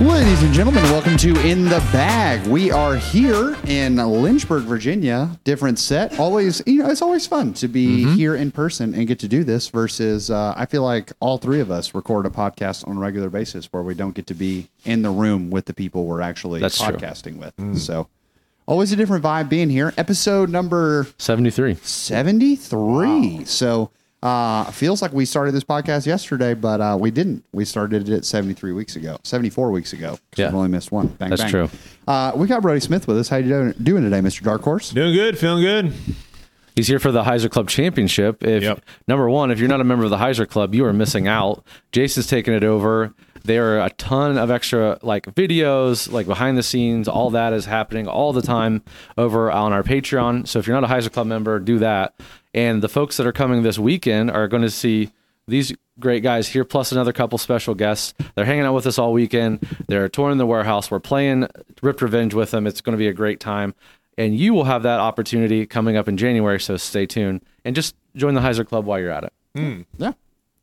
Ladies and gentlemen, welcome to In the Bag. We are here in Lynchburg, Virginia. Different set. Always, you know, it's always fun to be Mm-hmm. here in person and get to do this versus uh, I feel like all three of us record a podcast on a regular basis where we don't get to be in the room with the people we're actually That's true. podcasting with. So, always a different vibe being here. Episode number 73. 73. So uh feels like we started this podcast yesterday, but uh we didn't. We started it 73 weeks ago, 74 weeks ago. 'cause Yeah. We've only missed one. Bang, That's bang. true. Uh we got Brodie Smith with us. How you doing, doing today, Mr. Dark Horse? Doing good, feeling good. He's here for the Hyzer Club Championship. If Yep. number one, if you're not a member of the Hyzer Club, you are missing out. Jason's taking it over. There are a ton of extra like videos, like behind the scenes, all that is happening all the time over on our Patreon. So if you're not a Hyzer Club member, do that. And the folks that are coming this weekend are going to see these great guys here, plus another couple special guests. They're hanging out with us all weekend. They're touring the warehouse. We're playing Ripped Revenge with them. It's going to be a great time. And you will have that opportunity coming up in January. So stay tuned and just join the Hyzer Club while you're at it. Yeah.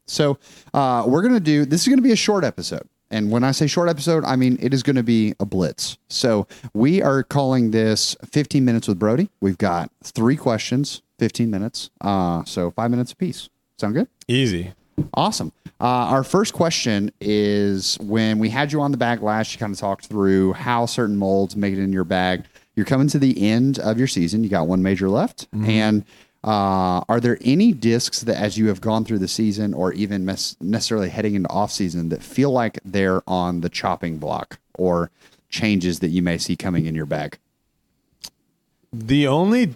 So uh we're gonna do this is gonna be a short episode. And when I say short episode, I mean it is going to be a blitz. So we are calling this 15 minutes with Brodie. We've got three questions, 15 minutes. Uh, so five minutes apiece. Sound good? Easy. Awesome. Uh, our first question is when we had you on the bag last, you kind of talked through how certain molds make it in your bag. You're coming to the end of your season. You got one major left. And uh, are there any discs that, as you have gone through the season or even mes- necessarily heading into off season, that feel like they're on the chopping block or changes that you may see coming in your bag? The only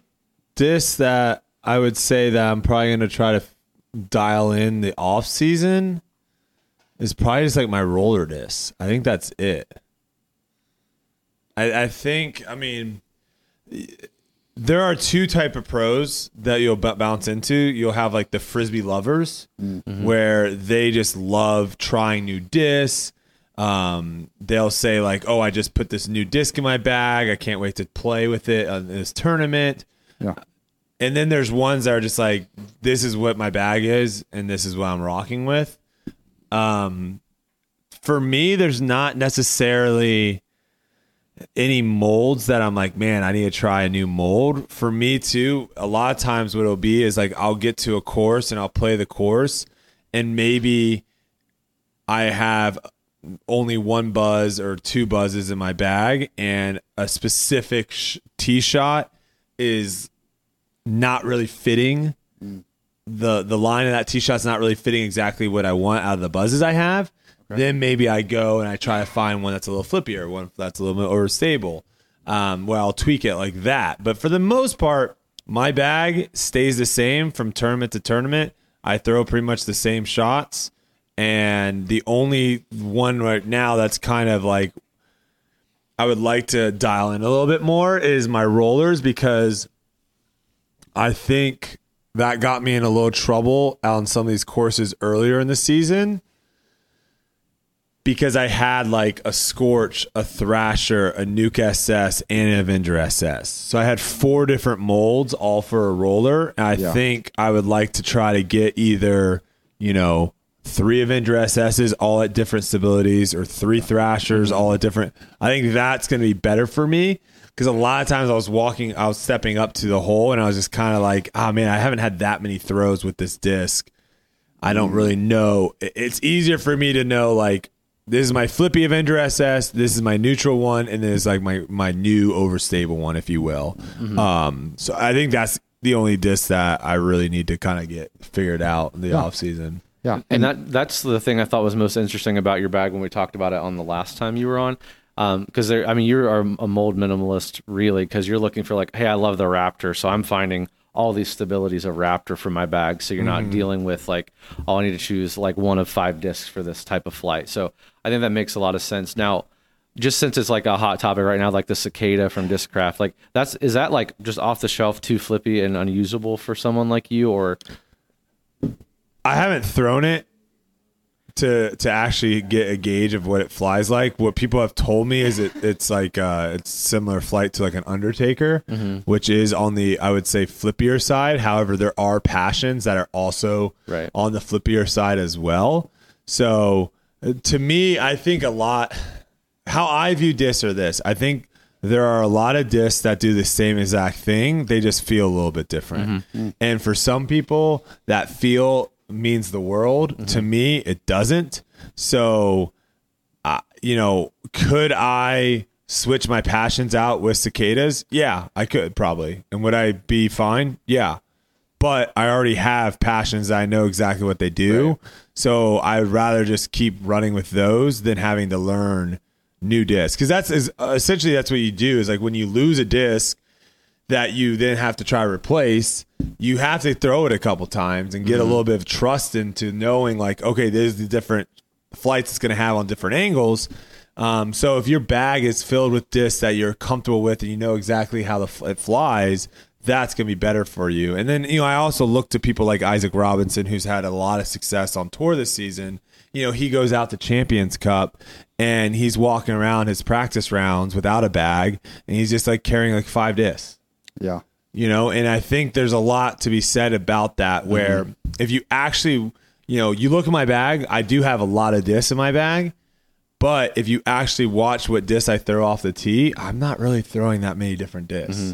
disc that I would say that I'm probably going to try to f- dial in the off season is probably just like my roller disc. I think that's it. I, I think, I mean, there are two type of pros that you'll b- bounce into. You'll have like the frisbee lovers, where they just love trying new discs. Um, they'll say like, "Oh, I just put this new disc in my bag. I can't wait to play with it on this tournament." Yeah. And then there's ones that are just like, "This is what my bag is, and this is what I'm rocking with." Um, for me, there's not necessarily any molds that I'm like, man, I need to try a new mold. For me too, a lot of times what it'll be is like I'll get to a course and I'll play the course and maybe I have only one buzz or two buzzes in my bag and a specific sh- tee shot is not really fitting. Mm. The the line of that tee shot's not really fitting exactly what I want out of the buzzes I have, then maybe I go and I try to find one that's a little flippier, one that's a little bit more stable. Um, where I'll tweak it like that. But for the most part, my bag stays the same from tournament to tournament. I throw pretty much the same shots. And the only one right now that's kind of like I would like to dial in a little bit more is my rollers because I think that got me in a little trouble on some of these courses earlier in the season because I had like a Scorch, a Thrasher, a Nuke SS, and an Avenger SS. So I had four different molds, all for a roller. And I Yeah. think I would like to try to get either, you know, three Avenger SSs all at different stabilities or three Thrashers mm-hmm. all at different. I think that's going to be better for me because a lot of times I was walking, I was stepping up to the hole and I was just kind of like, oh man, I haven't had that many throws with this disc. I don't mm. really know. It's easier for me to know like this is my flippy Avenger SS, this is my neutral one, and this is like my my new overstable one, if you will. Um, so I think that's the only disc that I really need to kind of get figured out in the off season. Yeah. And that that's the thing I thought was most interesting about your bag when we talked about it on the last time you were on. Because there, I mean, you are a mold minimalist, really, because you're looking for like, hey, I love the Raptor, so I'm finding all these stabilities of Raptor for my bag. So you're not mm-hmm. dealing with like, oh, I need to choose like one of five discs for this type of flight. So I think that makes a lot of sense. Now, just since it's like a hot topic right now, like the cicada from Discraft, like that's is that like just off the shelf, too flippy and unusable for someone like you, or I haven't thrown it to to actually get a gauge of what it flies like. What people have told me is it it's like uh it's similar flight to like an Undertaker, which is on the I would say flippier side. However, there are passions that are also Right. on the flippier side as well. So uh, to me, I think a lot how I view discs are this. I think there are a lot of discs that do the same exact thing. They just feel a little bit different. And for some people, that feel means the world. To me, it doesn't. So, uh, you know, could I switch my passions out with cicadas? Yeah, I could probably. And would I be fine? Yeah. But I already have passions I know exactly what they do. So I would rather just keep running with those than having to learn new discs. Because that's is, essentially that's what you do is like when you lose a disc that you then have to try to replace, you have to throw it a couple times and get a little bit of trust into knowing like, okay, there's the different flights it's going to have on different angles. Um, so if your bag is filled with discs that you're comfortable with and you know exactly how the, it flies, that's going to be better for you. And then, you know, I also look to people like Isaac Robinson, who's had a lot of success on tour this season. You know, he goes out to Champions Cup and he's walking around his practice rounds without a bag and he's just like carrying like five discs Yeah. You know and i think there's a lot to be said about that mm-hmm. where if you actually you know you look at my bag i do have a lot of discs in my bag but if you actually watch what discs i throw off the tee i'm not really throwing that many different discs. Mm-hmm.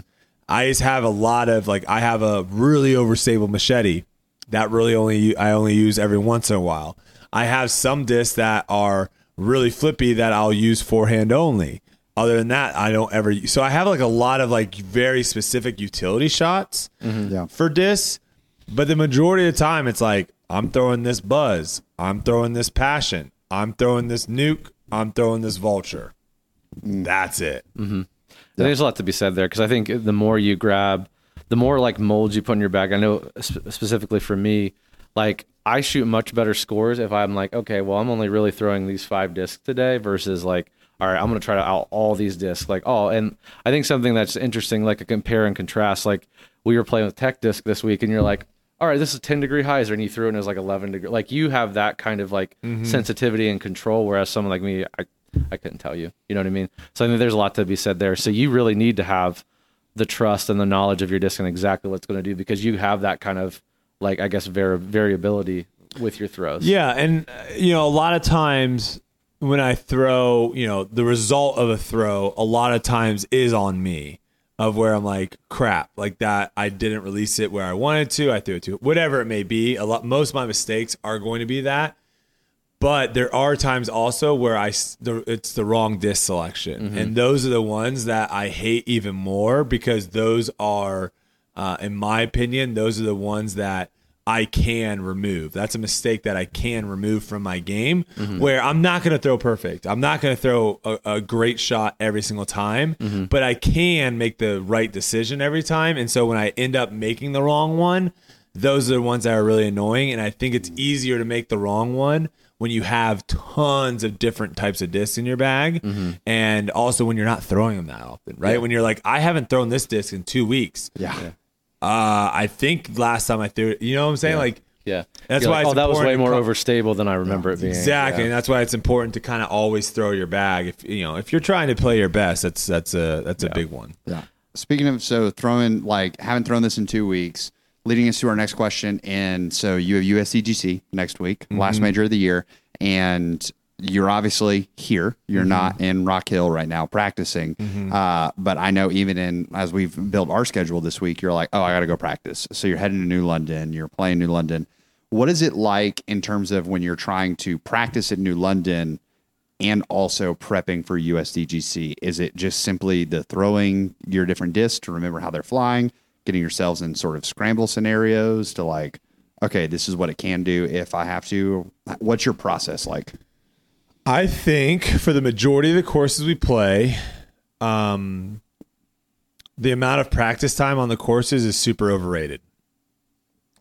I just have a lot of like i have a really overstable machete that really only i only use every once in a while. I have some discs that are really flippy that i'll use forehand only other than that i don't ever so i have like a lot of like very specific utility shots mm-hmm. Yeah. for discs but the majority of the time it's like i'm throwing this buzz i'm throwing this passion i'm throwing this nuke i'm throwing this vulture. Mm. That's it. Mm-hmm. I think there's a lot to be said there because I think the more you grab, the more like molds you put in your bag. I know sp- specifically for me, like I shoot much better scores if I'm like, okay, well, I'm only really throwing these five discs today versus like, all right, I'm going to try to out all these discs. Like, oh, and I think something that's interesting, like a compare and contrast, like we were playing with tech disc this week and you're like, all right, this is 10 degree hyzer, and you threw it and it was like 11 degree. Like you have that kind of like sensitivity and control, whereas someone like me, I, I couldn't tell you. You know what I mean? So I think there's a lot to be said there. So you really need to have the trust and the knowledge of your disc and exactly what it's going to do because you have that kind of like I guess vari- variability with your throws. Yeah, and uh, you know, a lot of times when I throw, you know, the result of a throw, a lot of times is on me. Of where I'm like, crap, like that. I didn't release it where I wanted to. I threw it to whatever it may be. A lot, most of my mistakes are going to be that. But there are times also where I it's the wrong disc selection, and those are the ones that I hate even more because those are, uh, in my opinion, those are the ones that I can remove. That's a mistake that I can remove from my game. Where I'm not going to throw perfect. I'm not going to throw a, a great shot every single time, but I can make the right decision every time. And so when I end up making the wrong one, those are the ones that are really annoying. And I think it's easier to make the wrong one when you have tons of different types of discs in your bag. And also when you're not throwing them that often, right? When you're like, I haven't thrown this disc in two weeks. Yeah. Uh, I think last time I threw it, you know what I'm saying? Like, yeah. That's You're why like, oh, that was way more co- overstable than I remember it being. exactly, Yeah. and that's why it's important to kind of always throw your bag. If you know, if you're trying to play your best, that's that's a that's a big one. Yeah. Speaking of so throwing like haven't thrown this in two weeks, leading us to our next question. And so you have USDGC next week, last major of the year, and you're obviously here. You're not in Rock Hill right now practicing. Uh, but I know even in as we've built our schedule this week, you're like, oh, I got to go practice. So you're heading to New London. You're playing New London. What is it like in terms of when you're trying to practice at New London? and also prepping for USDGC? Is it just simply the throwing your different discs to remember how they're flying, getting yourselves in sort of scramble scenarios to like, okay, this is what it can do if I have to? What's your process like? I think for the majority of the courses we play, um, the amount of practice time on the courses is super overrated,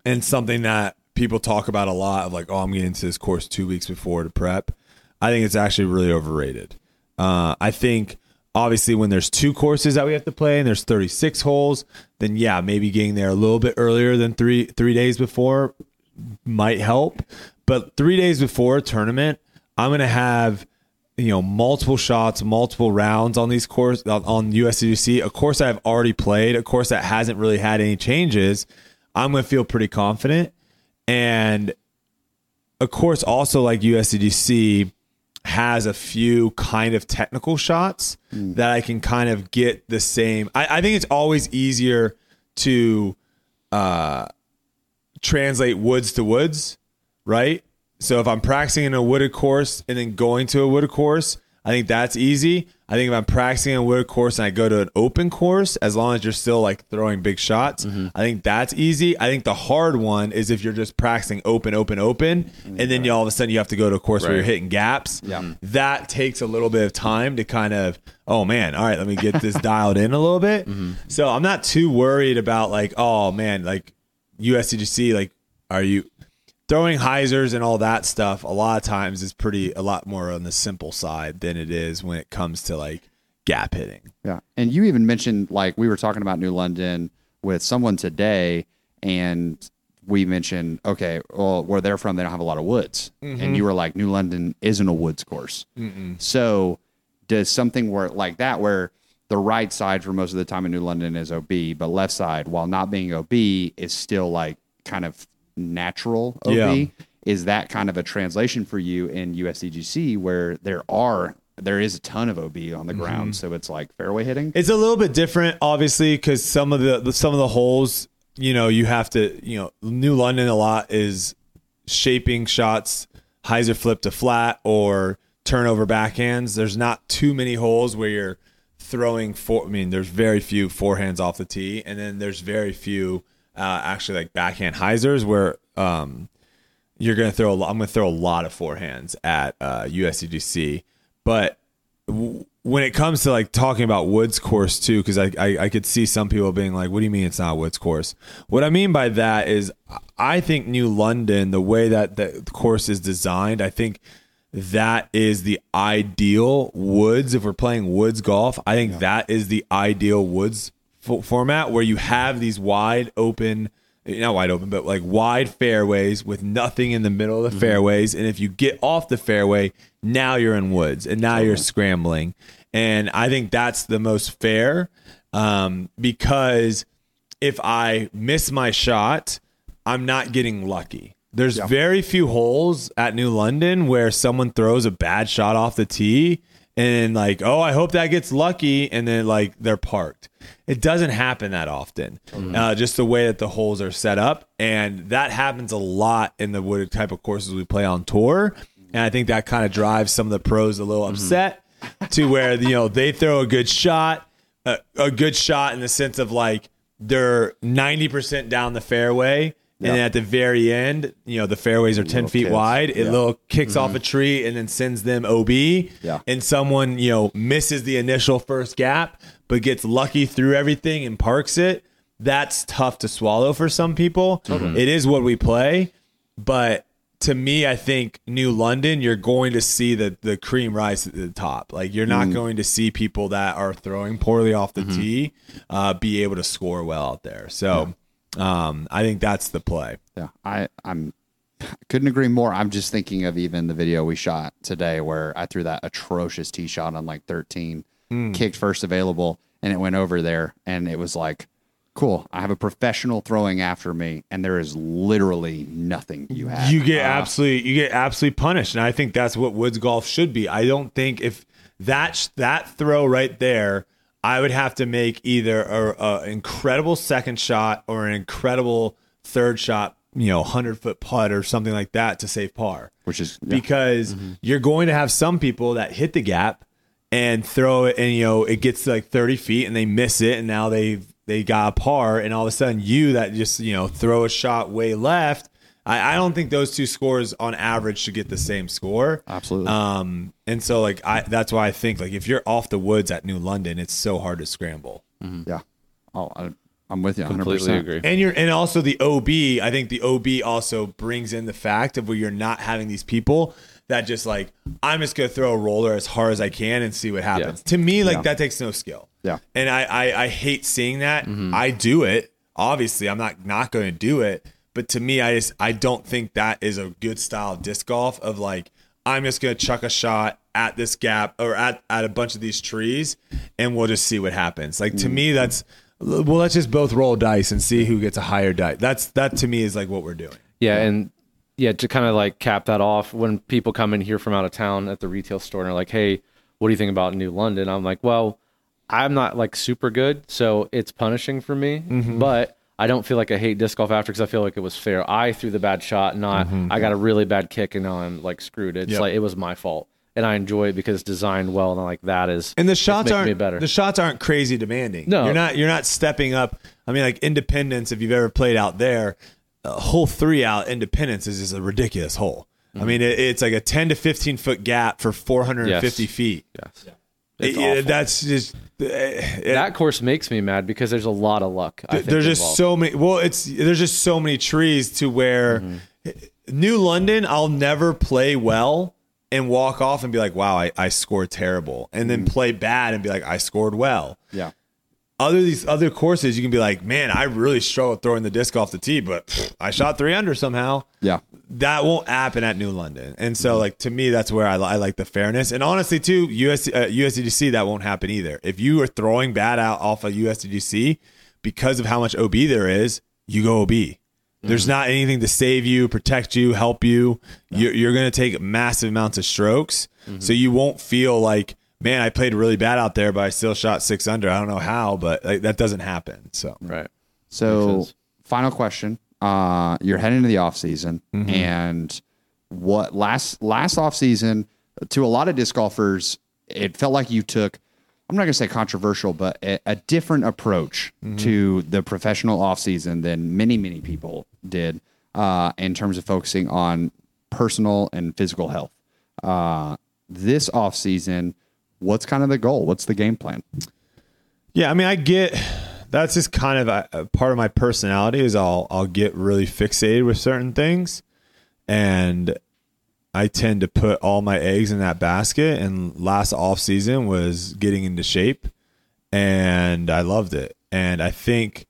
and something that people talk about a lot of like, oh, I'm getting into this course two weeks before to prep. I think it's actually really overrated. Uh, I think obviously when there's two courses that we have to play and there's 36 holes, then yeah, maybe getting there a little bit earlier than three three days before might help. But three days before a tournament, I'm gonna have you know multiple shots, multiple rounds on these course on, on USDC, a course I've already played, a course that hasn't really had any changes. I'm gonna feel pretty confident, and a course also like USDC has a few kind of technical shots that I can kind of get the same. I, I think it's always easier to uh, translate woods to woods, right? So if I'm practicing in a wooded course and then going to a wooded course, I think that's easy. I think if I'm practicing in a wooded course and I go to an open course, as long as you're still like throwing big shots, mm-hmm. I think that's easy. I think the hard one is if you're just practicing open, open, open, and then you all of a sudden you have to go to a course where you're hitting gaps. Yeah. That takes a little bit of time to kind of, oh man, all right, let me get this dialed in a little bit. Mm-hmm. So I'm not too worried about like, oh man, like USDGC, like, are you throwing hyzers and all that stuff? A lot of times is pretty a lot more on the simple side than it is when it comes to like gap hitting. Yeah. And you even mentioned like we were talking about New London with someone today and we mentioned, okay, well, where they're from, they don't have a lot of woods. And mm-hmm. you were like, New London isn't a woods course. So does something where like that, where the right side for most of the time in New London is OB, but left side, while not being OB, is still like kind of natural OB? Yeah. Is that kind of a translation for you in USDGC where there are there is a ton of OB on the ground, mm-hmm. so it's like fairway hitting? It's a little bit different, obviously, because some of the, the some of the holes, you know, you have to, you know, New London a lot is shaping shots, hyzer flip to flat or turnover backhands. There's not too many holes where you're throwing four. I mean, there's very few forehands off the tee, and then there's very few uh, actually like backhand hyzers where um, you're going to throw. A lot, I'm going to throw a lot of forehands at uh, USDGC, but w- when it comes to like talking about Woods course too, because I, I I could see some people being like, "What do you mean it's not Woods course?" What I mean by that is, I think New London, the way that the course is designed, I think that is the ideal woods. If we're playing woods golf, I think that is the ideal woods f- format where you have these wide open not wide open, but like wide fairways with nothing in the middle of the fairways. And if you get off the fairway, now you're in woods and now you're scrambling. And I think that's the most fair um, because if I miss my shot, I'm not getting lucky. There's very few holes at New London where someone throws a bad shot off the tee and like, oh, I hope that gets lucky, and then like they're parked. It doesn't happen that often. Uh, just the way that the holes are set up, and that happens a lot in the wooded type of courses we play on tour. And I think that kind of drives some of the pros a little upset to where you know they throw a good shot, a, a good shot in the sense of like they're ninety percent down the fairway. And then at the very end, you know, the fairways are 10 feet kiss. wide. It Yeah. Mm-hmm. little kicks off a tree and then sends them OB. Yeah. And someone, you know, misses the initial first gap, but gets lucky through everything and parks it. That's tough to swallow for some people. It is what we play. But to me, I think New London, you're going to see the, the cream rise to the top. Like, you're not going to see people that are throwing poorly off the tee uh, be able to score well out there. So um, I think that's the play. Yeah, I I'm couldn't agree more. I'm just thinking of even the video we shot today where I threw that atrocious tee shot on like 13, kicked first available, and it went over there, and it was like, cool. I have a professional throwing after me, and there is literally nothing you have. you get absolutely you get absolutely punished and i think that's what woods golf should be i don't think if that that throw right there i would have to make either a, a incredible second shot or an incredible third shot you know 100 foot putt or something like that to save par which is yeah. because mm-hmm. you're going to have some people that hit the gap and throw it and you know it gets to like 30 feet and they miss it and now they they got a par and all of a sudden you that just you know throw a shot way left I, I don't think those two scores on average should get the same score Absolutely. um and so like I that's why I think like if you're off the woods at New London it's so hard to scramble yeah. Oh, I, I'm with you. 100%. Completely agree. and you're and also the OB, I think the OB also brings in the fact of where you're not having these people that just like I'm just gonna throw a roller as hard as I can and see what happens. To me, like Yeah. that takes no skill. Yeah. And I I, I hate seeing that. I do it. Obviously, I'm not not going to do it. But to me, I just I don't think that is a good style of disc golf. Of like I'm just gonna chuck a shot at this gap or at at a bunch of these trees, and we'll just see what happens. Like to mm. me, that's well, let's just both roll dice and see who gets a higher die. That's that to me is like what we're doing. Yeah, and yeah, to kind of like cap that off, when people come in here from out of town at the retail store and are like, "Hey, what do you think about New London?" I'm like, "Well, I'm not like super good, so it's punishing for me, mm-hmm. but." I don't feel like I hate disc golf after because I feel like it was fair. I threw the bad shot, not I got a really bad kick and now I'm like screwed. It's Yep. like it was my fault, and I enjoy it because it's designed well, and like that is And the shots aren't better. the shots aren't crazy demanding. No. you're not you're not stepping up. I mean, like Independence, if you've ever played out there, a hole three out Independence is just a ridiculous hole. Mm-hmm. I mean, it, it's like a ten to fifteen foot gap for four hundred and fifty Yes. feet. yes. It- It's it- that's just uh, it- that course makes me mad because there's a lot of luck. I think, there's just involved. so many. Well, it's there's just so many trees to where Mm-hmm. New London, I'll never play well and walk off and be like, "Wow, I, I scored terrible," and then play bad and be like, "I scored well." Yeah. other these other courses, you can be like, man, I really struggled throwing the disc off the tee, but I shot three under somehow. Yeah. That won't happen at New London, and so mm-hmm. like to me, that's where I, I like the fairness. And honestly, too, US, uh, USDGC that won't happen either. If you are throwing bad out off of USDGC because of how much OB there is, you go OB. There's mm-hmm. not anything to save you, protect you, help you. You're, you're going to take massive amounts of strokes, mm-hmm. so you won't feel like, man, I played really bad out there, but I still shot six under. I don't know how, but like, that doesn't happen. So right. So, final question. Uh, you're heading into the off season, and what last last off season to a lot of disc golfers, it felt like you took. I'm not going to say controversial, but a, a different approach to the professional off season than many many people did uh, in terms of focusing on personal and physical health. Uh, this off season, what's kind of the goal? What's the game plan? Yeah, I mean, I get that's just kind of a, a part of my personality is I'll I'll get really fixated with certain things, and I tend to put all my eggs in that basket. And last off season was getting into shape, and I loved it. And I think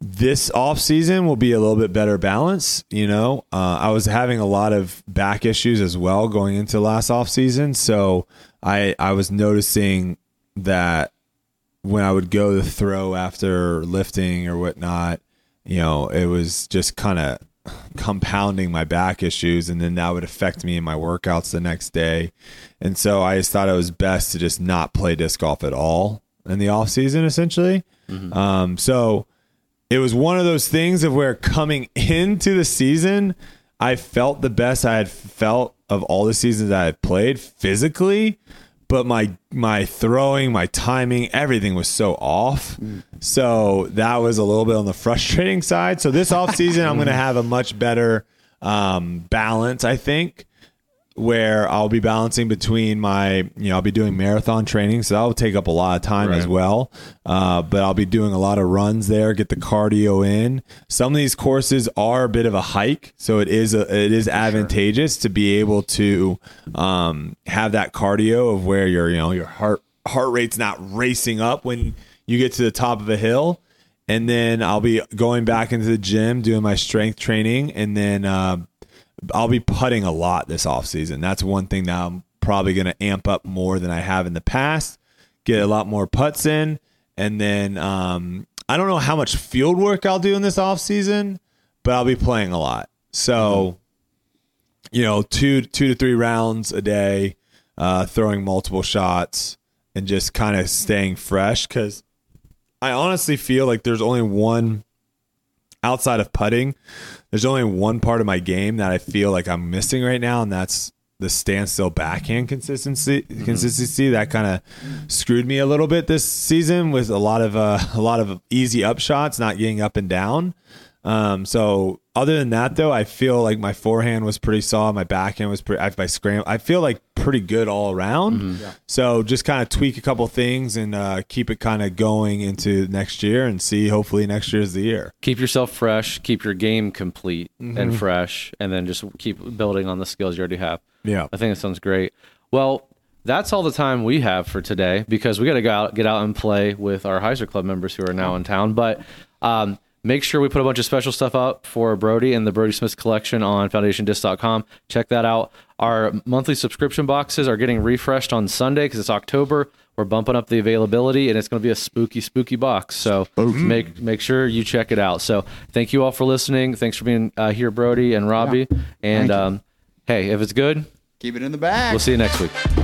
this off season will be a little bit better balance. You know, uh, I was having a lot of back issues as well going into last off season, so I I was noticing that when I would go to throw after lifting or whatnot, you know, it was just kind of compounding my back issues and then that would affect me in my workouts the next day. And so I just thought it was best to just not play disc golf at all in the off season essentially. Um, so it was one of those things of where coming into the season, I felt the best I had felt of all the seasons I had played physically, but my my throwing, my timing, everything was so off. So that was a little bit on the frustrating side. So this off season, I'm going to have a much better um, balance, I think where I'll be balancing between my, you know, I'll be doing marathon training, so that'll take up a lot of time as well. Uh, but I'll be doing a lot of runs there, get the cardio in. Some of these courses are a bit of a hike, so it is a, it is advantageous to be able to um, have that cardio of where your, you know, your heart heart rate's not racing up when you get to the top of a hill. And then I'll be going back into the gym, doing my strength training, and then. Uh, I'll be putting a lot this off season. That's one thing that I'm probably going to amp up more than I have in the past. Get a lot more putts in, and then um, I don't know how much field work I'll do in this off season, but I'll be playing a lot. So, you know, two two to three rounds a day, uh, throwing multiple shots, and just kind of staying fresh. Because I honestly feel like there's only one outside of putting there's only one part of my game that I feel like I'm missing right now, and that's the standstill backhand consistency. Consistency that kind of screwed me a little bit this season with a lot of uh, a lot of easy upshots, not getting up and down. Um, so other than that, though, I feel like my forehand was pretty solid. My backhand was pretty. I, my scram, I feel like pretty good all around. So just kind of tweak a couple things and uh, keep it kind of going into next year and see. Hopefully, next year is the year. keep yourself fresh, keep your game complete Mm-hmm. and fresh, and then just keep building on the skills you already have. Yeah. I think it sounds great. Well, that's all the time we have for today because we got to go out, get out and play with our Hyzer Club members who are now in town. But um, make sure we put a bunch of special stuff up for Brodie and the Brodie Smith collection on foundationdiscs.com. Check that out. Our monthly subscription boxes are getting refreshed on Sunday because it's October. We're bumping up the availability, and it's going to be a spooky, spooky box. So make make sure you check it out. So thank you all for listening. Thanks for being uh, here, Brodie and Robbie. And um, hey, if it's good, Keep it in the bag. we'll see you next week.